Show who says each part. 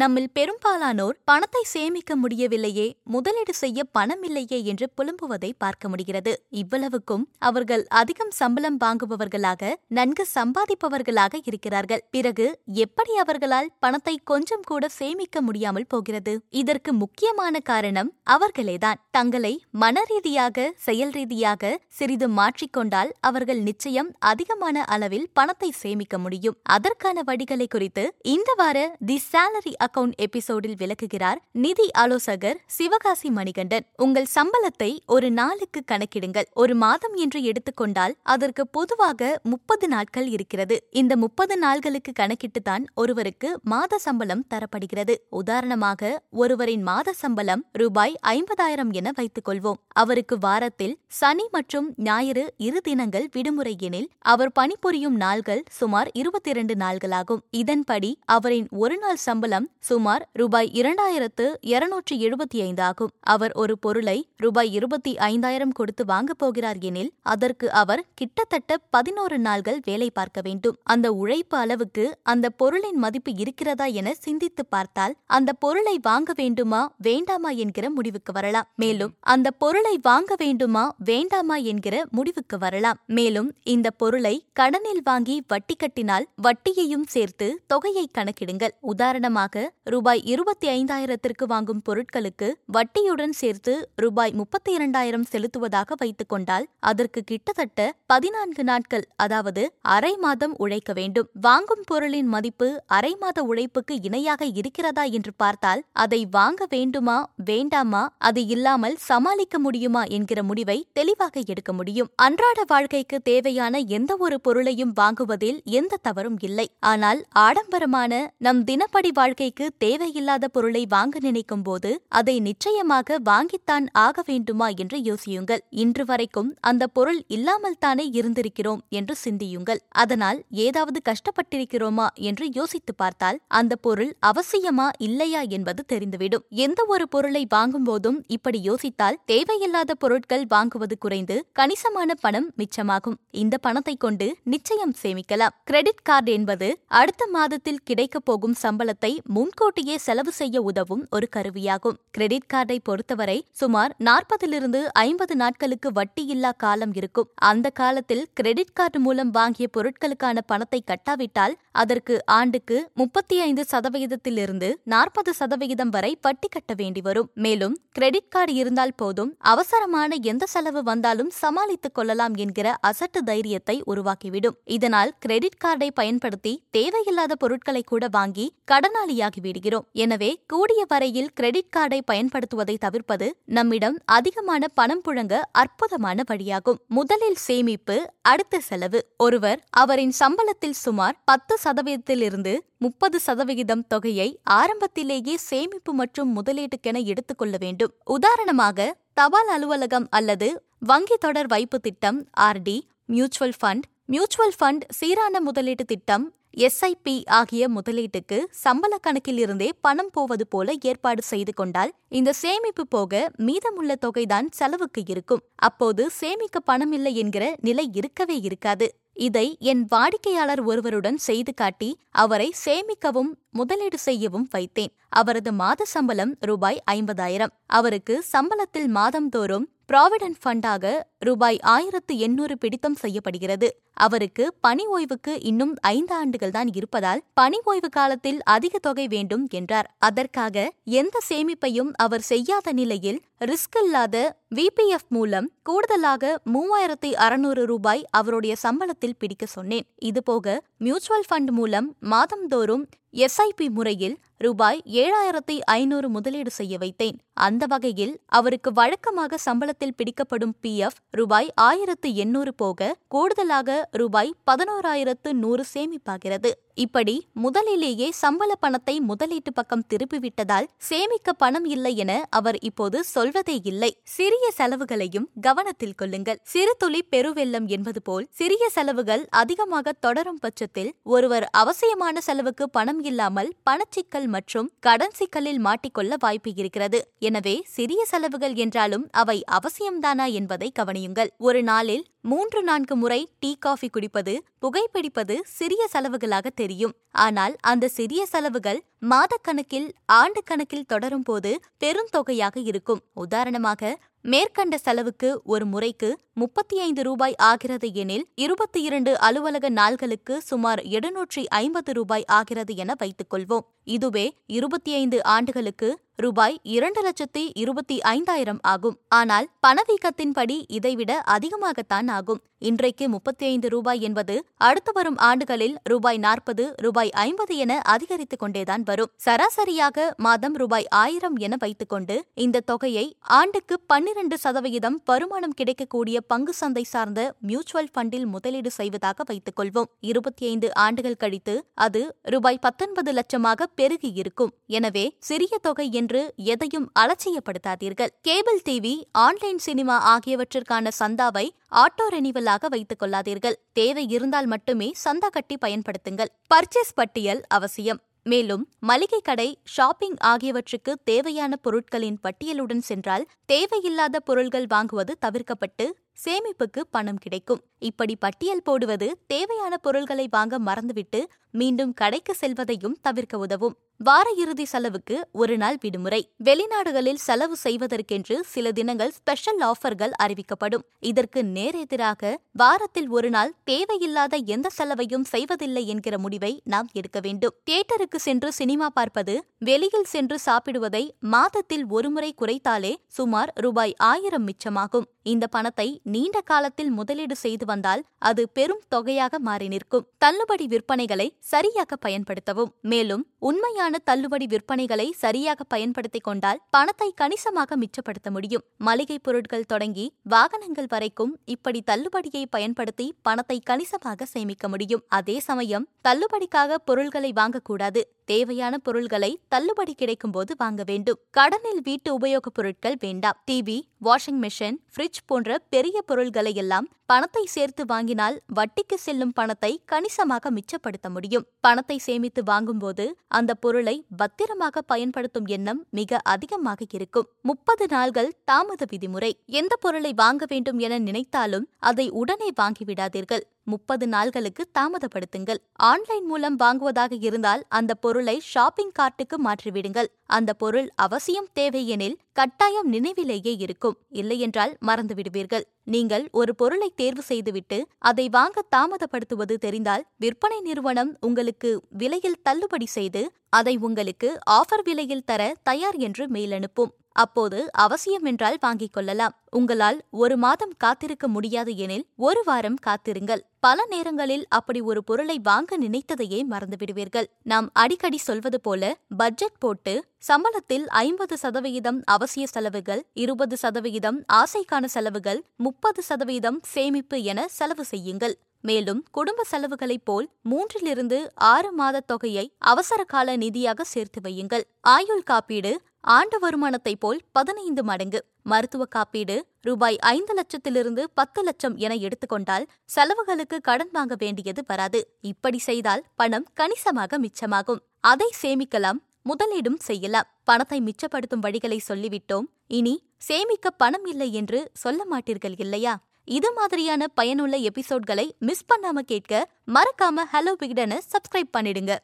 Speaker 1: நம்மில் பெரும்பாலானோர் பணத்தை சேமிக்க முடியவில்லையே முதலீடு செய்ய பணம் இல்லையே என்று புலம்புவதை பார்க்க முடிகிறது. இவ்வளவுக்கும் அவர்கள் அதிகம் சம்பளம் வாங்குபவர்களாக நன்கு சம்பாதிப்பவர்களாக இருக்கிறார்கள். பிறகு எப்படி அவர்களால் பணத்தை கொஞ்சம் கூட சேமிக்க முடியாமல் போகிறது? இதற்கு முக்கியமான காரணம் அவர்களேதான். தங்களை மனரீதியாக செயல் ரீதியாக சிறிது மாற்றிக்கொண்டால் அவர்கள் நிச்சயம் அதிகமான அளவில் பணத்தை சேமிக்க முடியும். அதற்கான வழிகளை குறித்து இந்த வார தி சேலரி அக்கவுண்ட் எபிசோடில் விளக்குகிறார் நிதி ஆலோசகர் சிவகாசி மணிகண்டன். உங்கள் சம்பளத்தை ஒரு நாளுக்கு கணக்கிடுங்கள். ஒரு மாதம் என்று எடுத்துக்கொண்டால் அதற்கு பொதுவாக முப்பது நாட்கள் இருக்கிறது. இந்த முப்பது நாள்களுக்கு கணக்கிட்டுதான் ஒருவருக்கு மாத சம்பளம் தரப்படுகிறது. உதாரணமாக ஒருவரின் மாத சம்பளம் ரூபாய் ஐம்பதாயிரம் என வைத்துக் கொள்வோம் அவருக்கு வாரத்தில் சனி மற்றும் ஞாயிறு இரு தினங்கள் விடுமுறை எனில் அவர் பணிபுரியும் நாள்கள் சுமார் இருபத்தி இரண்டு நாள்களாகும். இதன்படி அவரின் ஒரு நாள் சம்பளம் சுமார் ரூபாய் இரண்டாயிரத்து இருநூற்றி எழுபத்தி ஐந்து ஆகும். அவர் ஒரு பொருளை ரூபாய் இருபத்தி ஐந்தாயிரம் கொடுத்து வாங்கப் போகிறார் எனில் அதற்கு அவர் கிட்டத்தட்ட பதினோரு நாள்கள் வேலை பார்க்க வேண்டும். அந்த உழைப்பு அளவுக்கு அந்த பொருளின் மதிப்பு இருக்கிறதா என சிந்தித்து பார்த்தால் அந்த பொருளை வாங்க வேண்டுமா வேண்டாமா என்கிற முடிவுக்கு வரலாம். மேலும் அந்த பொருளை வாங்க வேண்டுமா வேண்டாமா என்கிற முடிவுக்கு வரலாம். மேலும் இந்த பொருளை கடனில் வாங்கி வட்டி கட்டினால் வட்டியையும் சேர்த்து தொகையை கணக்கிடுங்கள். உதாரணமாக ரூபாய் இருபத்தி ஐந்தாயிரத்திற்கு வாங்கும் பொருட்களுக்கு வட்டியுடன் சேர்த்து ரூபாய் முப்பத்தி இரண்டாயிரம் செலுத்துவதாக வைத்துக் கொண்டால் அதற்கு கிட்டத்தட்ட பதினான்கு நாட்கள் அதாவது அரை மாதம் உழைக்க வேண்டும். வாங்கும் பொருளின் மதிப்பு அரை மாத உழைப்புக்கு இணையாக இருக்கிறதா என்று பார்த்தால் அதை வாங்க வேண்டுமா வேண்டாமா அது இல்லாமல் சமாளிக்க முடியுமா என்கிற முடிவை தெளிவாக எடுக்க முடியும். அன்றாட வாழ்க்கைக்கு தேவையான எந்த ஒரு பொருளையும் வாங்குவதில் எந்த தவறும் இல்லை. ஆனால் ஆடம்பரமான நம் தினப்படி வாழ்க்கைக்கு தேவையில்லாத பொருளை வாங்க நினைக்கும் போது அதை நிச்சயமாக வாங்கித்தான் ஆக வேண்டுமா என்று யோசியுங்கள். இன்று வரைக்கும் அந்த பொருள் இல்லாமல் தானே இருந்திருக்கிறோம் என்று சிந்தியுங்கள். அதனால் ஏதாவது கஷ்டப்பட்டிருக்கிறோமா என்று யோசித்து பார்த்தால் அந்த பொருள் அவசியமா இல்லையா என்பது தெரிந்துவிடும். எந்த ஒரு பொருளை வாங்கும் போதும் இப்படி யோசித்தால் தேவையில்லாத பொருட்கள் வாங்குவது குறைந்து கணிசமான பணம் மிச்சமாகும். இந்த பணத்தை கொண்டு நிச்சயம் சேமிக்கலாம். கிரெடிட் கார்டு என்பது அடுத்த மாதத்தில் கிடைக்கப் போகும் சம்பளத்தை முன்கூட்டியே செலவு செய்ய உதவும் ஒரு கருவியாகும். கிரெடிட் கார்டை பொறுத்தவரை சுமார் நாற்பதிலிருந்து ஐம்பது நாட்களுக்கு வட்டியில்லா காலம் இருக்கும். அந்த காலத்தில் கிரெடிட் கார்டு மூலம் வாங்கிய பொருட்களுக்கான பணத்தை கட்டாவிட்டால் அதற்கு ஆண்டுக்கு முப்பத்தி ஐந்து சதவிகிதத்திலிருந்து நாற்பது சதவிகிதம் வரை வட்டி கட்ட வேண்டி வரும். மேலும் கிரெடிட் கார்டு இருந்தால் போதும். அவசரமான எந்த செலவு வந்தாலும் சமாளித்துக் கொள்ளலாம் என்கிற அசட்டு தைரியத்தை உருவாக்கிவிடும். இதனால் கிரெடிட் கார்டை பயன்படுத்தி தேவையில்லாத பொருட்களை கூட வாங்கி கடனாளியாகி விடுகிறோம். எனவே கூடிய வரையில் கிரெடிட் கார்டை பயன்படுத்துவதை தவிர்ப்பது நம்மிடம் அதிகமான பணம் புழங்க அற்புதமான வழியாகும். முதலில் சேமிப்பு அடுத்த செலவு. ஒருவர் அவரின் சம்பளத்தில் சுமார் பத்து சதவீதத்திலிருந்து முப்பது சதவிகிதம் தொகையை ஆரம்பத்திலேயே சேமிப்பு மற்றும் முதலீட்டுக்கென எடுத்துக்கொள்ள வேண்டும். உதாரணமாக தபால் அலுவலகம் அல்லது வங்கி தொடர் வைப்பு திட்டம் RD mutual fund. Mutual fund சீரான முதலீட்டு திட்டம் எஸ்ஐபி ஆகிய முதலீட்டுக்கு சம்பள கணக்கில் இருந்தே பணம் போவது போல ஏற்பாடு செய்து கொண்டால் இந்த சேமிப்பு போக மீதமுள்ள தொகைதான் செலவுக்கு இருக்கும். அப்போது சேமிக்க பணம் இல்லை என்கிற நிலை இருக்கவே இருக்காது. இதை என் வாடிக்கையாளர் ஒருவருடன் செய்து காட்டி அவரை சேமிக்கவும் முதலீடு செய்யவும் வைத்தேன். அவரது மாத சம்பளம் ரூபாய் ஐம்பதாயிரம். அவருக்கு சம்பளத்தில் மாதந்தோறும் ப்ராவிடன்ட் ஃபண்டாக ரூபாய் ஆயிரத்து எண்ணூறு பிடித்தம் செய்யப்படுகிறது. அவருக்கு பணி ஓய்வுக்கு இன்னும் ஐந்து ஆண்டுகள் தான் இருப்பதால் பணி ஓய்வு காலத்தில் அதிக தொகை வேண்டும் என்றார். அதற்காக எந்த சேமிப்பையும் அவர் செய்யாத நிலையில் ரிஸ்க் இல்லாத விபிஎஃப் மூலம் கூடுதலாக மூவாயிரத்தி அறுநூறு ரூபாய் அவருடைய சம்பளத்தில் பிடிக்க சொன்னேன். இதுபோக மியூச்சுவல் ஃபண்ட் மூலம் மாதந்தோறும் எஸ்ஐபி முறையில் ரூபாய் ஏழாயிரத்தி ஐநூறு முதலீடு செய்ய வைத்தேன். அந்த வகையில் அவருக்கு வழக்கமாக சம்பளத்தில் பிடிக்கப்படும் பிஎஃப் ரூபாய் ஆயிரத்து எண்ணூறு போக கூடுதலாக ரூபாய் பதினோராயிரத்து நூறு சேமிப்பாகிறது. இப்படி முதலிலேயே சம்பள பணத்தை முதலீட்டு பக்கம் திருப்பிவிட்டதால் சேமிக்க பணம் இல்லை என அவர் இப்போது சொல்வதே இல்லை. சிறிய செலவுகளையும் கவனத்தில் கொள்ளுங்கள். சிறு துளி பெருவெள்ளம் என்பது போல் சிறிய செலவுகள் அதிகமாக தொடரும் பட்சத்தில் ஒருவர் அவசியமான செலவுக்கு பணம் இல்லாமல் பணச்சிக்கல் மற்றும் கடன் சிக்கலில் மாட்டிக்கொள்ள வாய்ப்பு இருக்கிறது. எனவே சிறிய செலவுகள் என்றாலும் அவை அவசியம்தானா என்பதை கவனியுங்கள். ஒரு நாளில் மூன்று நான்கு முறை டீ காஃபி குடிப்பது புகைப்பிடிப்பது சிறிய செலவுகளாக தெரியும். ஆனால் அந்த சிறிய செலவுகள் மாதக்கணக்கில் ஆண்டு கணக்கில் தொடரும் போது பெருந்தொகையாக இருக்கும். உதாரணமாக மேற்கண்ட செலவுக்கு ஒரு முறைக்கு முப்பத்தி ஐந்து ரூபாய் ஆகிறது எனில் இருபத்தி இரண்டு அலுவலக நாள்களுக்கு சுமார் எழுநூற்றி ஐம்பது ரூபாய் ஆகிறது என வைத்துக் கொள்வோம். இதுவே இருபத்தி ஐந்து ஆண்டுகளுக்கு ரூபாய் இரண்டு லட்சத்தி இருபத்தி ஐந்தாயிரம் ஆகும். ஆனால் பணவீக்கத்தின்படி இதைவிட அதிகமாகத்தான் ஆகும். இன்றைக்கு முப்பத்தி ஐந்து ரூபாய் என்பது அடுத்து வரும் ஆண்டுகளில் ரூபாய் நாற்பது ரூபாய் ஐம்பது என அதிகரித்துக் கொண்டேதான் வரும். சராசரியாக மாதம் ரூபாய் ஆயிரம் என வைத்துக்கொண்டு இந்த தொகையை ஆண்டுக்கு பன்னிரண்டு சதவிகிதம் வருமானம் கிடைக்கக்கூடிய பங்கு சந்தை சார்ந்த மியூச்சுவல் ஃபண்டில் முதலீடு செய்வதாக வைத்துக் கொள்வோம் இருபத்தி ஐந்து ஆண்டுகள் கழித்து அது ரூபாய் பத்தொன்பது லட்சமாக பெருகி இருக்கும். எனவே சிறிய தொகை என்று எதையும் அலட்சியப்படுத்தாதீர்கள். கேபிள் டிவி ஆன்லைன் சினிமா ஆகியவற்றிற்கான சந்தாவை ஆட்டோ ரெனிவலாக வைத்துக் கொள்ளாதீர்கள் தேவை இருந்தால் மட்டுமே சந்தா கட்டி பயன்படுத்துங்கள். பர்ச்சேஸ் பட்டியல் அவசியம். மேலும் மளிகை கடை ஷாப்பிங் ஆகியவற்றுக்கு தேவையான பொருட்களின் பட்டியலுடன் சென்றால் தேவையில்லாத பொருள்கள் வாங்குவது தவிர்க்கப்பட்டு சேமிப்புக்கு பணம் கிடைக்கும். இப்படி பட்டியல் போடுவது தேவையான பொருள்களை வாங்க மறந்துவிட்டு மீண்டும் கடைக்கு செல்வதையும் தவிர்க்க உதவும். வார இறுதி செலவுக்கு ஒரு நாள் விடுமுறை. வெளிநாடுகளில் செலவு செய்வதற்கென்று சில தினங்கள் ஸ்பெஷல் ஆஃபர்கள் அறிவிக்கப்படும். இதற்கு நேரெதிராக வாரத்தில் ஒரு நாள் தேவையில்லாத எந்த செலவையும் செய்வதில்லை என்கிற முடிவை நாம் எடுக்க வேண்டும். தியேட்டருக்கு சென்று சினிமா பார்ப்பது வெளியில் சென்று சாப்பிடுவதை மாதத்தில் ஒருமுறை குறைத்தாலே சுமார் ரூபாய் ஆயிரம் மிச்சமாகும். இந்த பணத்தை நீண்ட காலத்தில் முதலீடு செய்து வந்தால் அது பெரும் தொகையாக மாறி நிற்கும். தள்ளுபடி விற்பனைகளை சரியாக பயன்படுத்தவும். மேலும் உண்மையான தள்ளுபடி விற்பனைகளை சரியாக பயன்படுத்திக் கொண்டால் பணத்தை கணிசமாக மிச்சப்படுத்த முடியும். மளிகை பொருட்கள் தொடங்கி வாகனங்கள் வரைக்கும் இப்படி தள்ளுபடியை பயன்படுத்தி பணத்தை கணிசமாக சேமிக்க முடியும். அதே சமயம் தள்ளுபடிக்காக பொருள்களை வாங்கக்கூடாது. தேவையான பொருள்களை தள்ளுபடி கிடைக்கும் போது வாங்க வேண்டும். கடனில் வீட்டு உபயோகப் பொருட்கள் வேண்டாம். டிவி வாஷிங் மெஷின் ஃப்ரிட்ஜ் போன்ற பெரிய பொருள்களை எல்லாம் பணத்தை சேர்த்து வாங்கினால் வட்டிக்கு செல்லும் பணத்தை கணிசமாக மிச்சப்படுத்த முடியும். பணத்தை சேமித்து வாங்கும்போது அந்த பொருளை பத்திரமாக பயன்படுத்தும் எண்ணம் மிக அதிகமாக இருக்கும். முப்பது நாள்கள் தாமத விதிமுறை. எந்த பொருளை வாங்க வேண்டும் என நினைத்தாலும் அதை உடனே வாங்கிவிடாதீர்கள். முப்பது நாள்களுக்கு தாமதப்படுத்துங்கள். ஆன்லைன் மூலம் வாங்குவதாக இருந்தால் அந்த பொருளை ஷாப்பிங் கார்ட்டுக்கு மாற்றிவிடுங்கள். அந்த பொருள் அவசியம் தேவை எனில் கட்டாயம் நினைவிலேயே இருக்கும். இல்லையென்றால் மறந்துவிடுவீர்கள். நீங்கள் ஒரு பொருளை தேர்வு செய்துவிட்டு அதை வாங்க தாமதப்படுத்துவது தெரிந்தால் விற்பனை நிறுவனம் உங்களுக்கு விலையில் தள்ளுபடி செய்து அதை உங்களுக்கு ஆஃபர் விலையில் தர தயார் என்று மெயில் அனுப்பும். அப்போது அவசியம் என்றால் வாங்கிக் கொள்ளலாம். உங்களால் ஒரு மாதம் காத்திருக்க முடியாது எனில் ஒரு வாரம் காத்திருங்கள். பல நேரங்களில் அப்படி ஒரு பொருளை வாங்க நினைத்ததையே மறந்துவிடுவீர்கள். நாம் அடிக்கடி சொல்வது போல பட்ஜெட் போட்டு சம்பளத்தில் ஐம்பது சதவிகிதம் அவசிய செலவுகள் இருபது சதவிகிதம் ஆசைக்கான செலவுகள் முப்பது சதவீதம் சேமிப்பு என செலவு செய்யுங்கள். மேலும் குடும்ப செலவுகளைப் போல் மூன்றிலிருந்து ஆறு மாத தொகையை அவசர கால நிதியாக சேர்த்து வையுங்கள். ஆயுள் காப்பீடு ஆண்டு வருமானத்தைப் போல் பதினைந்து மடங்கு. மருத்துவ காப்பீடு ரூபாய் ஐந்து லட்சத்திலிருந்து பத்து லட்சம் என எடுத்துக்கொண்டால் செலவுகளுக்கு கடன் வாங்க வேண்டியது வராது. இப்படி செய்தால் பணம் கணிசமாக மிச்சமாகும். அதை சேமிக்கலாம் முதலீடும் செய்யலாம். பணத்தை மிச்சப்படுத்தும் வழிகளை சொல்லிவிட்டோம். இனி சேமிக்க பணம் இல்லை என்று சொல்ல மாட்டீர்கள் இல்லையா? இது மாதிரியான பயனுள்ள எபிசோட்களை மிஸ் பண்ணாம கேட்க மறக்காம ஹலோ விகடனை சப்ஸ்கிரைப் பண்ணிடுங்க.